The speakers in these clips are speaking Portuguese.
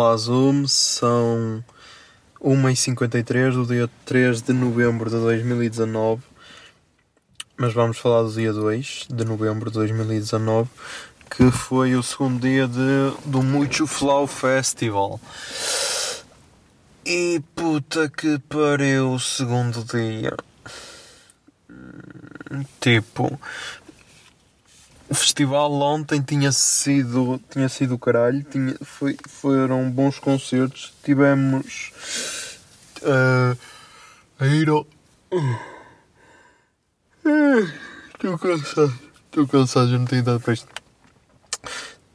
Olá, Zoom, são 1h53 do dia 3 de novembro de 2019, mas vamos falar do dia 2 de novembro de 2019, que foi o segundo dia de, do Muito Flow Festival. E puta que pariu o segundo dia. Tipo, o festival ontem tinha sido, tinha sido caralho, tinha, foi, foram bons concertos. Tivemos eh, a ir ao. Estou cansado, estou cansado, já não tenho idade para isto.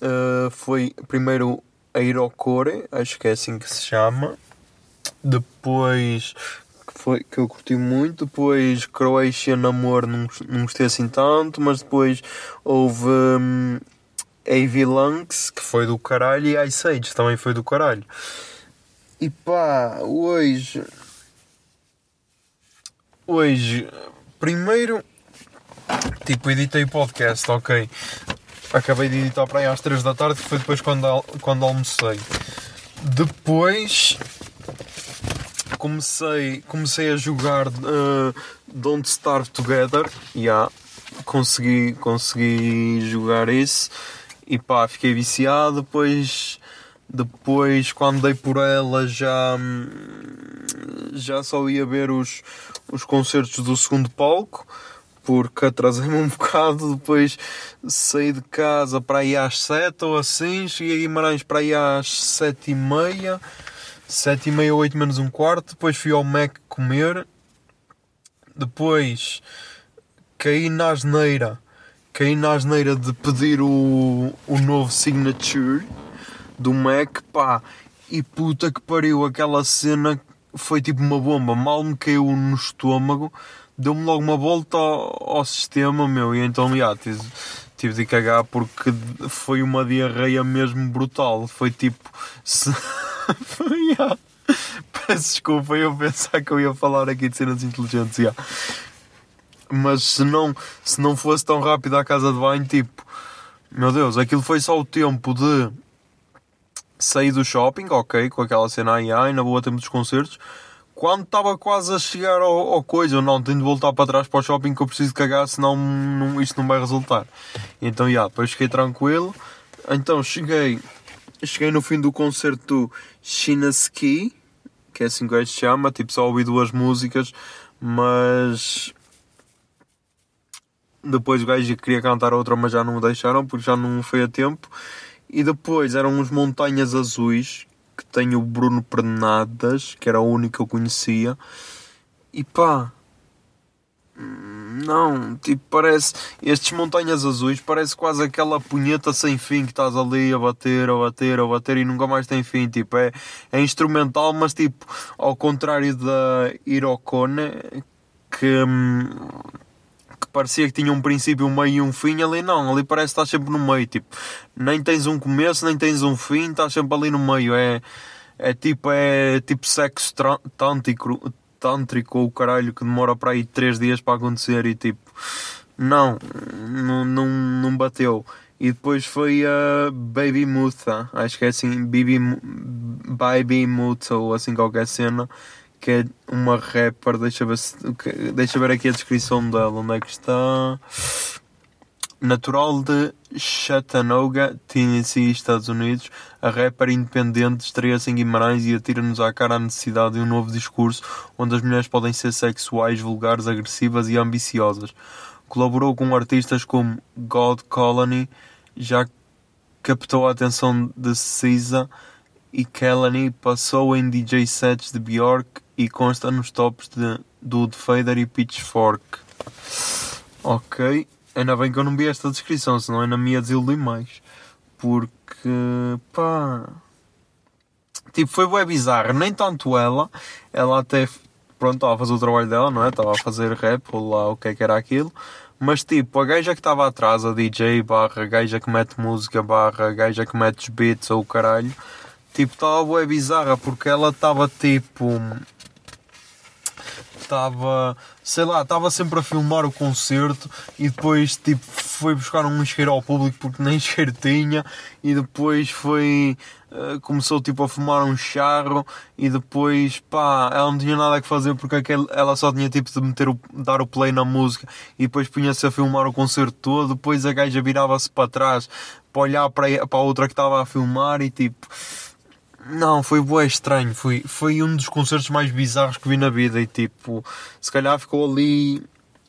Eh, foi primeiro a ir ao Core, acho que é assim que se chama. Depois foi que eu curti muito, depois Croatia Namor não, não gostei assim tanto, mas depois houve AV Lungs, que foi do caralho, e Ice Age também foi do caralho. E pá, hoje. Hoje, primeiro, tipo, editei o podcast, ok. Acabei de editar para aí às 3 da tarde, que foi depois quando, quando almocei. Depois comecei, comecei a jogar uh, Don't Starve Together. Yeah, consegui, consegui jogar isso e pá, fiquei viciado. Depois, depois quando dei por ela, já, já só ia ver os, os concertos do segundo palco. Porque atrasei-me um bocado, depois saí de casa para ir às 7 ou assim, cheguei a Guimarães para ir às 7 e meia, 7 e meia, 8 menos um quarto, depois fui ao Mac comer, depois caí na asneira, caí na asneira de pedir o, o novo signature do Mac, pá, e puta que pariu, aquela cena foi tipo uma bomba, mal me caiu no estômago, deu-me logo uma volta ao, ao sistema, meu, e então, já, tive, tive de cagar porque foi uma diarreia mesmo brutal, foi tipo, se... já. Peço desculpa eu pensar que eu ia falar aqui de cenas inteligentes, já. Mas se não, se não fosse tão rápido à casa de banho, tipo, meu Deus, aquilo foi só o tempo de sair do shopping, ok, com aquela cena aí, ai, na boa tempo dos concertos. Quando estava quase a chegar ao, ao coisa, não, tenho de voltar para trás para o shopping que eu preciso cagar, senão não, isto não vai resultar. Então, já, depois fiquei tranquilo. Então, cheguei, cheguei no fim do concerto do Shinaski, que é assim que se chama, tipo, só ouvi duas músicas, mas depois o gajo queria cantar outra, mas já não o deixaram porque já não foi a tempo. E depois eram os Montanhas Azuis, que tem o Bruno Pernadas, que era o único que eu conhecia. E pá, não, tipo, parece. Estes Montanhas Azuis parece quase aquela punheta sem fim que estás ali a bater, a bater, a bater e nunca mais tem fim. Tipo, é, é instrumental, mas tipo, ao contrário da Irocone, que. hum, que parecia que tinha um princípio, um meio e um fim, ali não, ali parece que estás sempre no meio, tipo, nem tens um começo, nem tens um fim, estás sempre ali no meio, é, é tipo, é tipo sexo tântrico, tântrico ou o caralho que demora para aí 3 dias para acontecer e tipo, não, não, não, não bateu. E depois foi a Baby Mutha, acho que é assim, Baby, Baby Mutha ou assim qualquer cena, que é uma rapper, deixa ver, se, deixa ver aqui a descrição dela, onde é que está? Natural de Chattanooga, Tennessee, Estados Unidos, a rapper independente estreia-se em Guimarães e atira-nos à cara a necessidade de um novo discurso onde as mulheres podem ser sexuais, vulgares, agressivas e ambiciosas. Colaborou com artistas como God Colony, já captou a atenção de Cisa e Kelly, passou em DJ sets de Bjork e consta nos tops de, do Fader e Pitchfork. Ok. Ainda bem que eu não vi esta descrição, senão ainda me ia desiludir mais. Porque, pá. Tipo, foi bem bizarra. Nem tanto ela. Ela até, pronto, estava a fazer o trabalho dela, não é? Estava a fazer rap, ou lá o que é que era aquilo. Mas tipo, a gaja que estava atrás, a DJ, barra, a gaja que mete música, barra, a gaja que mete os beats ou o caralho. Tipo, estava bem bizarra porque ela estava tipo estava, sei lá, estava sempre a filmar o concerto e depois tipo foi buscar um isqueiro ao público porque nem isqueiro tinha e depois foi uh, começou tipo a fumar um charro e depois pá, ela não tinha nada a fazer porque aquele, ela só tinha tipo de meter o, dar o play na música e depois punha-se a filmar o concerto todo, depois a gaja virava-se para trás para olhar para, para a outra que estava a filmar e tipo não, foi bué estranho. Foi, foi um dos concertos mais bizarros que vi na vida. E tipo, se calhar ficou ali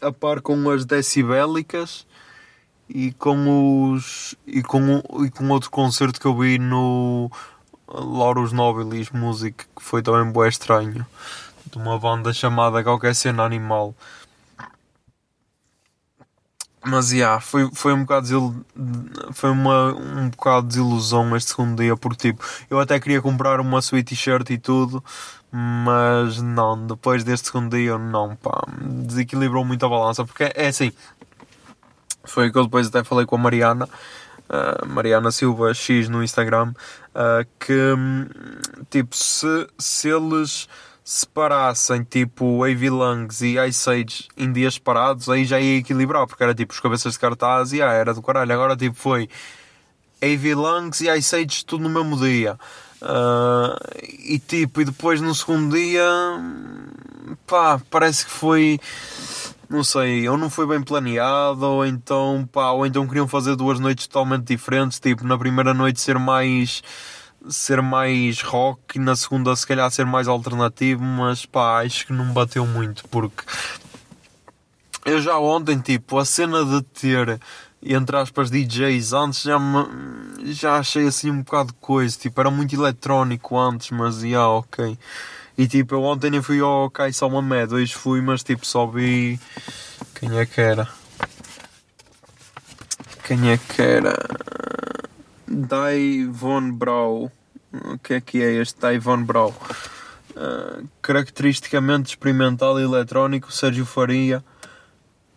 a par com as decibélicas e com os. e com, e com outro concerto que eu vi no Lauros Nobilis Music, que foi também bué estranho. De uma banda chamada Qualquer Cena Animal. Mas yeah, foi, foi um bocado desil... foi uma, um bocado de desilusão este segundo dia, porque tipo, eu até queria comprar uma sweet t-shirt e tudo, mas não, depois deste segundo dia não, pá, desequilibrou muito a balança, porque é assim, foi o que eu depois até falei com a Mariana, uh, Mariana Silva X no Instagram, uh, que tipo, se, se eles separassem tipo AV Lungs e Ice Age em dias separados, aí já ia equilibrar, porque era tipo os cabeças de cartaz e ah, era do caralho. Agora tipo foi AV Lungs e Ice Age tudo no mesmo dia. Uh, e tipo, e depois no segundo dia, pá, parece que foi, não sei, ou não foi bem planeado, ou então, pá, ou então queriam fazer duas noites totalmente diferentes, tipo, na primeira noite ser mais ser mais rock e na segunda se calhar ser mais alternativo, mas pá, acho que não bateu muito porque eu já ontem, tipo, a cena de ter entre aspas DJs antes já, me, já achei assim um bocado de coisa, tipo, era muito eletrónico antes, mas ia yeah, ok. E tipo, eu ontem nem fui ao Kai Salmamed, hoje fui, mas tipo, só vi quem é que era. Quem é que era? Von Brau. O que é que é este Von Brau? Uh, caracteristicamente experimental e eletrónico, Sérgio Faria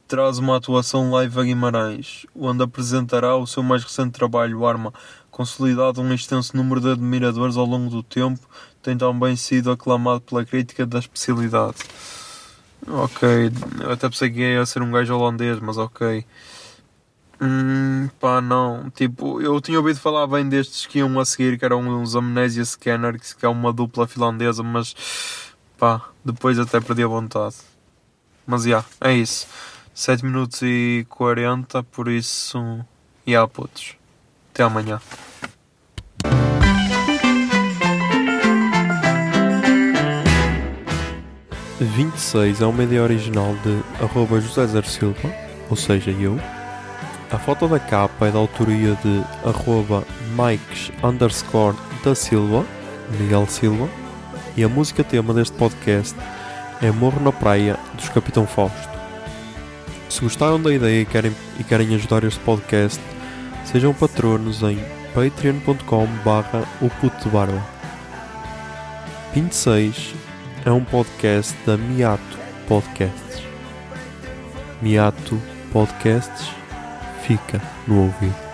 traz uma atuação live a Guimarães, onde apresentará o seu mais recente trabalho, Arma, consolidado um extenso número de admiradores ao longo do tempo, tem também sido aclamado pela crítica da especialidade. Ok, eu até pensei que ia ser um gajo holandês, mas ok. Hum, pá, não. Tipo, eu tinha ouvido falar bem destes que iam a seguir, que eram os Amnesia Scanners, que é uma dupla finlandesa, mas pá, depois até perdi a vontade. Mas já, yeah, é isso. 7 minutos e 40, por isso, e yeah, putos. Até amanhã. Vinte e seis é uma ideia original de arroba José Zer Silva, ou seja, eu a foto da capa é da autoria de arroba Mikes underscore da Silva, Miguel Silva, e a música tema deste podcast é Morro na Praia, dos Capitão Fausto. Se gostaram da ideia e querem, e querem ajudar este podcast, sejam patronos em patreon.com barra o puto de barba. 26 é um podcast da Miato Podcasts. Miato Podcasts fica no ouvido.